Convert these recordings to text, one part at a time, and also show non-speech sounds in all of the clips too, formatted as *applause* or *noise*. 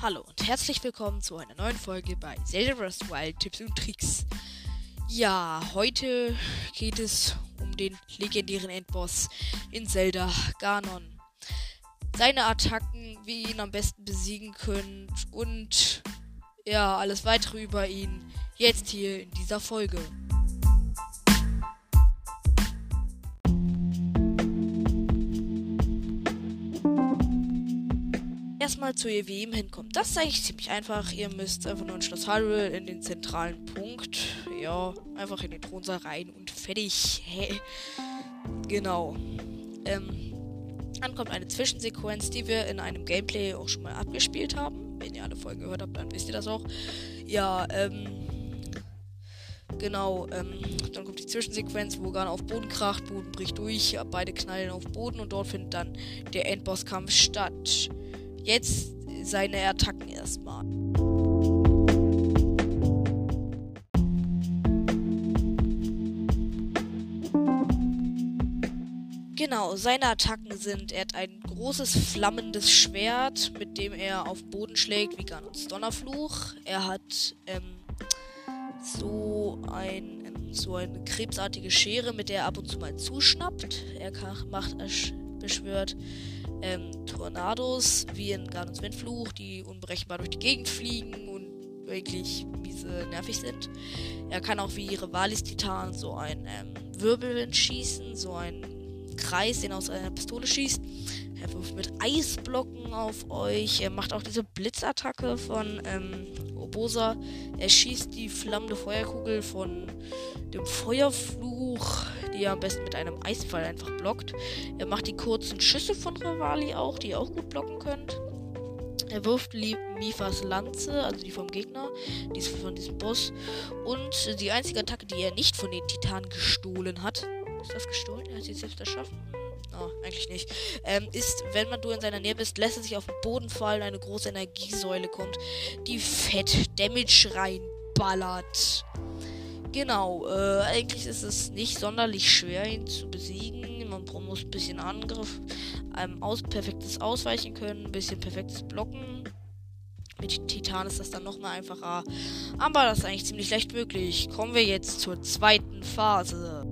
Hallo und herzlich willkommen zu einer neuen Folge bei Zelda Breath Wild Tipps und Tricks. Ja, heute geht es um den legendären Endboss in Zelda Ganon. Seine Attacken, wie ihr ihn am besten besiegen könnt und ja, alles weitere über ihn jetzt hier in dieser Folge. Erstmal zu ihr, wie ihm hinkommt. Das ist eigentlich ziemlich einfach. Ihr müsst einfach nur in Schloss Hyrule in den zentralen Punkt. Ja, einfach in den Thronsaal rein und fertig. Hey. Genau. Ähm, dann kommt eine Zwischensequenz, die wir in einem Gameplay auch schon mal abgespielt haben. Wenn ihr alle Folgen gehört habt, dann wisst ihr das auch. Ja, ähm. Genau, ähm, dann kommt die Zwischensequenz, wo Garn auf Boden kracht, Boden bricht durch, beide knallen auf Boden und dort findet dann der Endbosskampf statt. Jetzt seine Attacken erstmal. Genau, seine Attacken sind, er hat ein großes flammendes Schwert, mit dem er auf Boden schlägt, wie Ganons Donnerfluch. Er hat ähm, so, ein, ähm, so eine krebsartige Schere, mit der er ab und zu mal zuschnappt. Er macht, er beschwört ähm, Tornados, wie in Gardens Windfluch, die unberechenbar durch die Gegend fliegen und wirklich miese nervig sind. Er kann auch wie Rivalis Titan so einen ähm, Wirbelwind schießen, so einen Kreis, den aus einer Pistole schießt. Er wirft mit Eisblocken auf euch. Er macht auch diese Blitzattacke von ähm, Obosa. Er schießt die flammende Feuerkugel von dem Feuerfluch die er am besten mit einem Eisfall einfach blockt. Er macht die kurzen Schüsse von Rivali auch, die ihr auch gut blocken könnt. Er wirft Mifas Lanze, also die vom Gegner, die ist von diesem Boss. Und die einzige Attacke, die er nicht von den Titanen gestohlen hat, ist das gestohlen? Er hat sie selbst erschaffen. Oh, eigentlich nicht. Ähm, ist, wenn man du in seiner Nähe bist, lässt er sich auf den Boden fallen, eine große Energiesäule kommt, die fett Damage reinballert. Genau, äh, eigentlich ist es nicht sonderlich schwer, ihn zu besiegen. Man muss ein bisschen Angriff, einem aus perfektes Ausweichen können, ein bisschen perfektes Blocken. Mit Titan ist das dann nochmal einfacher. Aber das ist eigentlich ziemlich leicht möglich. Kommen wir jetzt zur zweiten Phase.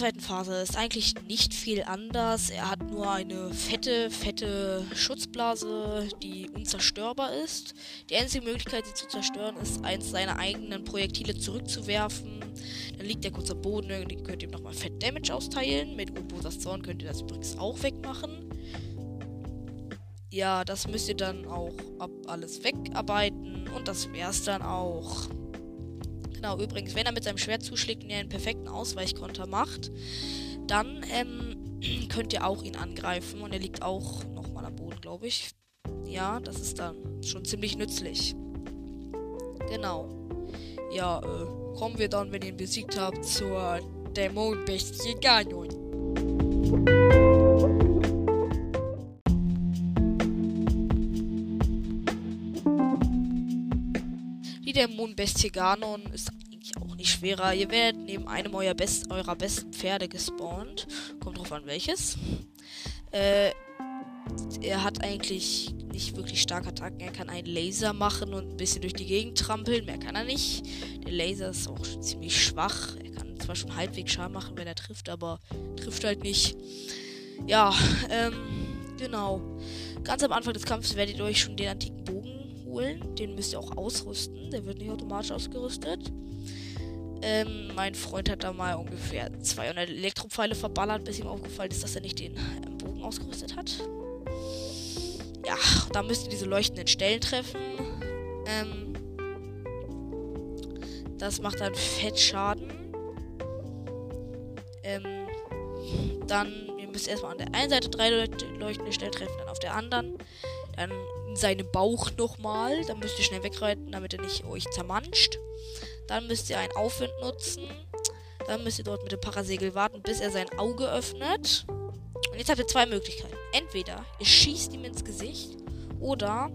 Zweiten Phase ist eigentlich nicht viel anders. Er hat nur eine fette, fette Schutzblase, die unzerstörbar ist. Die einzige Möglichkeit, sie zu zerstören, ist, eins seiner eigenen Projektile zurückzuwerfen. Dann liegt der kurz am Boden und könnt ihm nochmal Fett Damage austeilen. Mit Ubosas Zorn könnt ihr das übrigens auch wegmachen. Ja, das müsst ihr dann auch ab alles wegarbeiten. Und das wär's dann auch. Genau, übrigens, wenn er mit seinem Schwert zuschlägt und er einen perfekten Ausweichkonter macht, dann ähm, *clears throat* könnt ihr auch ihn angreifen und er liegt auch nochmal am Boden, glaube ich. Ja, das ist dann schon ziemlich nützlich. Genau. Ja, äh, kommen wir dann, wenn ihr ihn besiegt habt, zur Dämonenbestie Ganon. Die Dämonenbestie Ganon ist eigentlich auch nicht schwerer. Ihr werdet neben einem eurer, best eurer besten Pferde gespawnt. Kommt drauf an welches. Äh, er hat eigentlich nicht wirklich starke Attacken. Er kann einen Laser machen und ein bisschen durch die Gegend trampeln. Mehr kann er nicht. Der Laser ist auch ziemlich schwach. Er kann zwar schon halbwegs Schaden machen, wenn er trifft, aber trifft halt nicht. Ja, ähm, genau. Ganz am Anfang des Kampfes werdet ihr euch schon den antiken Bogen holen. Den müsst ihr auch ausrüsten. Der wird nicht automatisch ausgerüstet. Ähm, mein Freund hat da mal ungefähr 200 Elektropfeile verballert, bis ihm aufgefallen ist, dass er nicht den ähm, Bogen ausgerüstet hat. Ja, da müsst ihr diese leuchtenden Stellen treffen. Ähm, das macht dann fett Schaden. Ähm, dann, ihr müsst erstmal an der einen Seite drei leuchtende Stellen treffen, dann auf der anderen. Dann in seinem Bauch nochmal. Dann müsst ihr schnell wegreiten, damit er nicht euch zermanscht. Dann müsst ihr einen Aufwind nutzen. Dann müsst ihr dort mit dem Parasegel warten, bis er sein Auge öffnet. Und jetzt habt ihr zwei Möglichkeiten. Entweder ihr schießt ihm ins Gesicht oder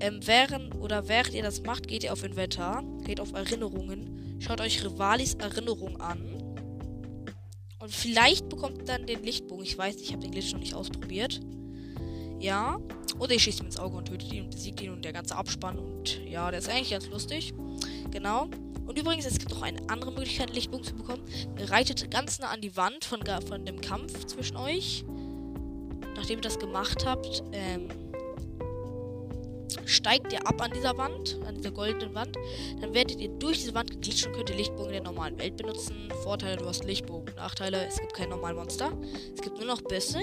ähm, während oder während ihr das macht, geht ihr auf Inventar, geht auf Erinnerungen, schaut euch Rivalis Erinnerung an Und vielleicht bekommt ihr dann den Lichtbogen. Ich weiß, ich habe den Glitch noch nicht ausprobiert. Ja. Oder ich schieße ihm ins Auge und tötet ihn und besiegt ihn und der ganze Abspann. Und ja, der ist eigentlich ganz lustig. Genau. Und übrigens, es gibt noch eine andere Möglichkeit, Lichtbogen zu bekommen. Ihr reitet ganz nah an die Wand von, von dem Kampf zwischen euch. Nachdem ihr das gemacht habt, ähm, steigt ihr ab an dieser Wand, an dieser goldenen Wand. Dann werdet ihr durch diese Wand geglitscht und könnt den Lichtbogen in der normalen Welt benutzen. Vorteile, du hast Lichtbogen. Nachteile, es gibt kein normalen Monster. Es gibt nur noch Bässe.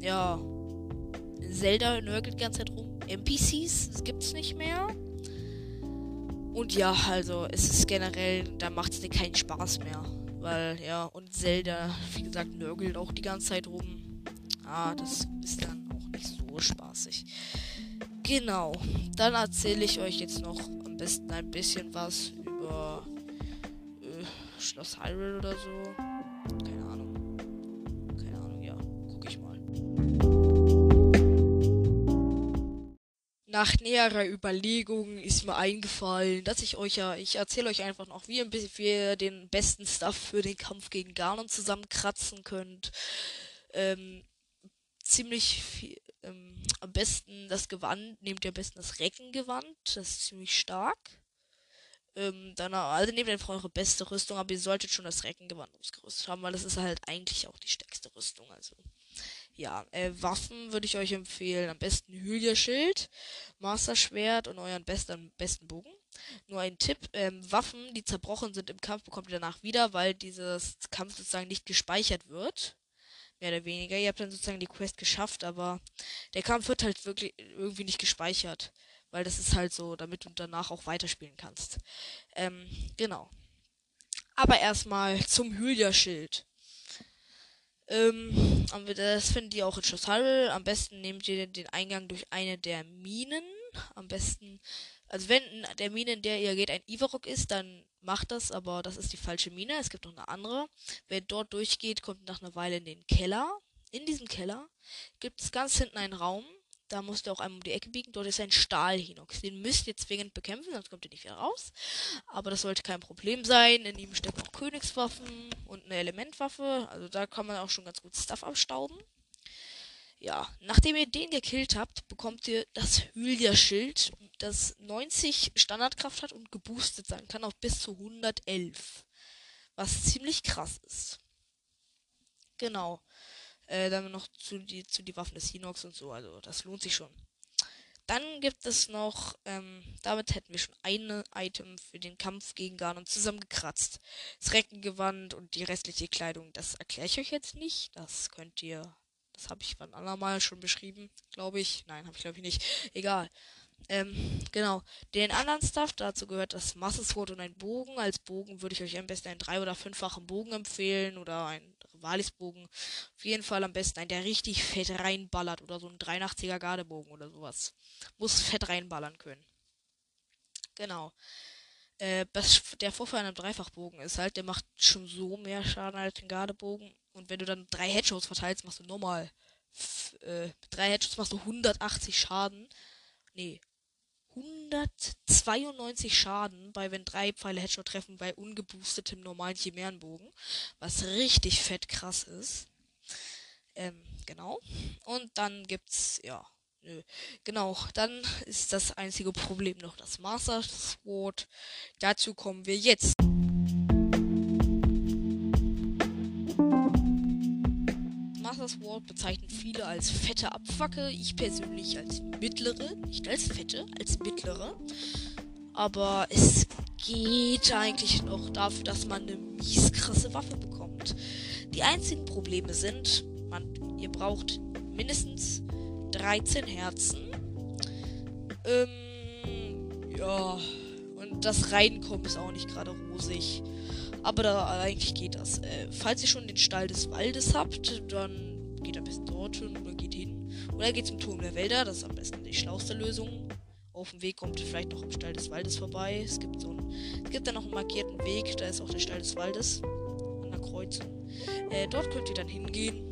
Ja. Zelda nörgelt die ganze Zeit rum. NPCs das gibt's nicht mehr. Und ja, also es ist generell, da macht es dir keinen Spaß mehr. Weil, ja, und Zelda, wie gesagt, nörgelt auch die ganze Zeit rum. Ah, das ist dann auch nicht so spaßig. Genau. Dann erzähle ich euch jetzt noch am besten ein bisschen was über äh, Schloss Hyrule oder so. Keine Nach näherer Überlegung ist mir eingefallen, dass ich euch ja, ich erzähle euch einfach noch, wie, wie ihr den besten Stuff für den Kampf gegen Ganon zusammenkratzen könnt. Ähm, ziemlich viel, ähm, am besten das Gewand, nehmt ihr am besten das Reckengewand, das ist ziemlich stark. Ähm, dann, also nehmt einfach eure beste Rüstung, aber ihr solltet schon das Reckengewand ausgerüstet haben, weil das ist halt eigentlich auch die stärkste Rüstung. Also, ja, äh, Waffen würde ich euch empfehlen. Am besten Hylia-Schild, Master-Schwert und euren besten, besten Bogen. Nur ein Tipp, ähm, Waffen, die zerbrochen sind im Kampf, bekommt ihr danach wieder, weil dieses Kampf sozusagen nicht gespeichert wird mehr oder weniger. Ihr habt dann sozusagen die Quest geschafft, aber der Kampf wird halt wirklich irgendwie nicht gespeichert. Weil das ist halt so, damit du danach auch weiterspielen kannst. Ähm, genau. Aber erstmal zum Hylia-Schild. Ähm, das findet ihr auch in Schloss Hyrule. Am besten nehmt ihr den Eingang durch eine der Minen. Am besten, also wenn der Mine, in der ihr geht, ein Ivarok ist, dann macht das, aber das ist die falsche Mine. Es gibt noch eine andere. Wer dort durchgeht, kommt nach einer Weile in den Keller. In diesem Keller gibt es ganz hinten einen Raum. Da musst du auch einmal um die Ecke biegen. Dort ist ein Stahlhinox. Den müsst ihr zwingend bekämpfen, sonst kommt ihr nicht wieder raus. Aber das sollte kein Problem sein. In ihm stecken auch Königswaffen und eine Elementwaffe. Also da kann man auch schon ganz gut Stuff abstauben. Ja, nachdem ihr den gekillt habt, bekommt ihr das Hylia-Schild, das 90 Standardkraft hat und geboostet sein kann auf bis zu 111. Was ziemlich krass ist. Genau. Äh, dann noch zu die, zu die Waffen des Hinox und so, also das lohnt sich schon. Dann gibt es noch, ähm, damit hätten wir schon eine Item für den Kampf gegen Ganon zusammengekratzt. Das Reckengewand und die restliche Kleidung, das erkläre ich euch jetzt nicht. Das könnt ihr das habe ich beim anderen Mal schon beschrieben, glaube ich. Nein, habe ich glaube ich nicht. Egal. Ähm, genau. Den anderen Stuff, dazu gehört das Masseswort und ein Bogen. Als Bogen würde ich euch am besten einen drei- oder fünffachen Bogen empfehlen oder einen Rivalisbogen. Auf jeden Fall am besten einen, der richtig fett reinballert oder so ein 83er Gardebogen oder sowas. Muss fett reinballern können. Genau. Äh, der Vorteil an einem Dreifachbogen ist halt, der macht schon so mehr Schaden als ein Gardebogen. Und wenn du dann drei Headshots verteilst, machst du nochmal. Äh, mit drei Headshots machst du 180 Schaden. Nee. 192 Schaden bei, wenn drei Pfeile Headshot treffen, bei ungeboostetem normalen Chimärenbogen. Was richtig fett krass ist. Ähm, genau. Und dann gibt's, ja, Nö. Genau, dann ist das einzige Problem noch das Master Sword. Dazu kommen wir jetzt. Master Sword bezeichnen viele als fette Abfacke. Ich persönlich als mittlere, nicht als fette, als mittlere. Aber es geht eigentlich noch dafür, dass man eine mies krasse Waffe bekommt. Die einzigen Probleme sind, man, ihr braucht mindestens 13 Herzen. Ähm, ja. Und das Reinkommen ist auch nicht gerade rosig. Aber da eigentlich geht das. Äh, falls ihr schon den Stall des Waldes habt, dann geht am besten dorthin oder geht hin. Oder geht zum Turm der Wälder. Das ist am besten die schlauste Lösung. Auf dem Weg kommt vielleicht noch am Stall des Waldes vorbei. Es gibt so einen, es gibt dann noch einen markierten Weg. Da ist auch der Stall des Waldes an der Kreuzung. Äh, dort könnt ihr dann hingehen.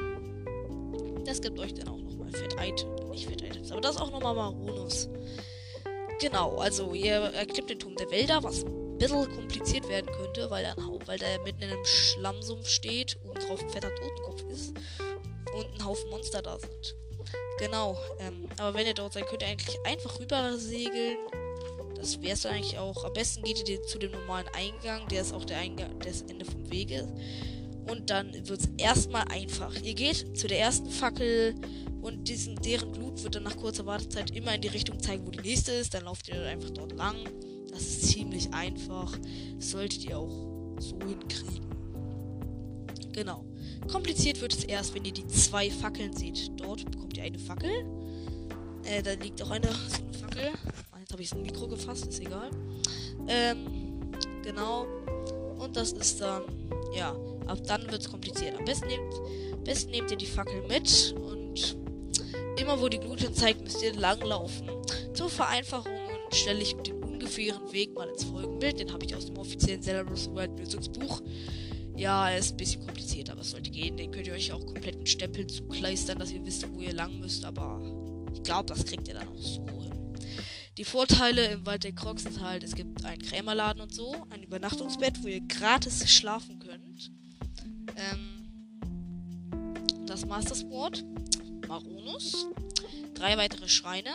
Das gibt euch dann auch nochmal Fett Items. Nicht Fett Items, aber das auch nochmal Maronus. Genau, also ihr erklimmt den Turm der Wälder, was ein bisschen kompliziert werden könnte, weil er, weil der mitten in einem Schlammsumpf steht, oben drauf ein fetter Totenkopf ist und ein Haufen Monster da sind. Genau, ähm, aber wenn ihr dort seid, könnt ihr eigentlich einfach rüber segeln. Das wäre es eigentlich auch. Am besten geht ihr zu dem normalen Eingang, der ist auch der Eingang, das Ende vom Wege. Und dann wird es erstmal einfach. Ihr geht zu der ersten Fackel und diesen, deren Blut wird dann nach kurzer Wartezeit immer in die Richtung zeigen, wo die nächste ist. Dann lauft ihr einfach dort lang. Das ist ziemlich einfach. Solltet ihr auch so hinkriegen. Genau. Kompliziert wird es erst, wenn ihr die zwei Fackeln seht. Dort bekommt ihr eine Fackel. Äh, da liegt auch eine, so eine Fackel. Ah, jetzt habe ich so ein Mikro gefasst, ist egal. Ähm, genau. Und das ist dann, ja, ab dann wird es kompliziert. Am besten nehmt, besten nehmt ihr die Fackel mit und immer wo die Glut zeigt, müsst ihr langlaufen. Zur Vereinfachung stelle ich den ungefähren Weg mal ins Folgenbild. Den habe ich aus dem offiziellen Cerebros World Lösungsbuch. Ja, ist ein bisschen kompliziert, aber es sollte gehen. Den könnt ihr euch auch komplett mit Stempeln zukleistern, dass ihr wisst, wo ihr lang müsst. Aber ich glaube, das kriegt ihr dann auch so hin. Die Vorteile im Wald der Crocs sind halt, es gibt einen Krämerladen und so, ein Übernachtungsbett, wo ihr gratis schlafen könnt. Ähm, das Master Sword, Maronus, drei weitere Schreine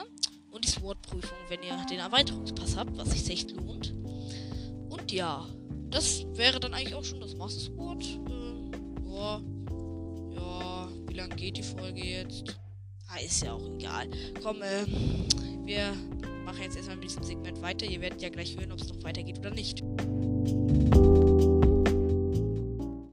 und die Sword-Prüfung, wenn ihr den Erweiterungspass habt, was sich echt lohnt. Und ja, das wäre dann eigentlich auch schon das Master Sword. Äh, ja, ja, wie lange geht die Folge jetzt? Ah, ist ja auch egal. Komm, äh, wir machen jetzt erstmal mit diesem Segment weiter. Ihr werdet ja gleich hören, ob es noch weitergeht oder nicht.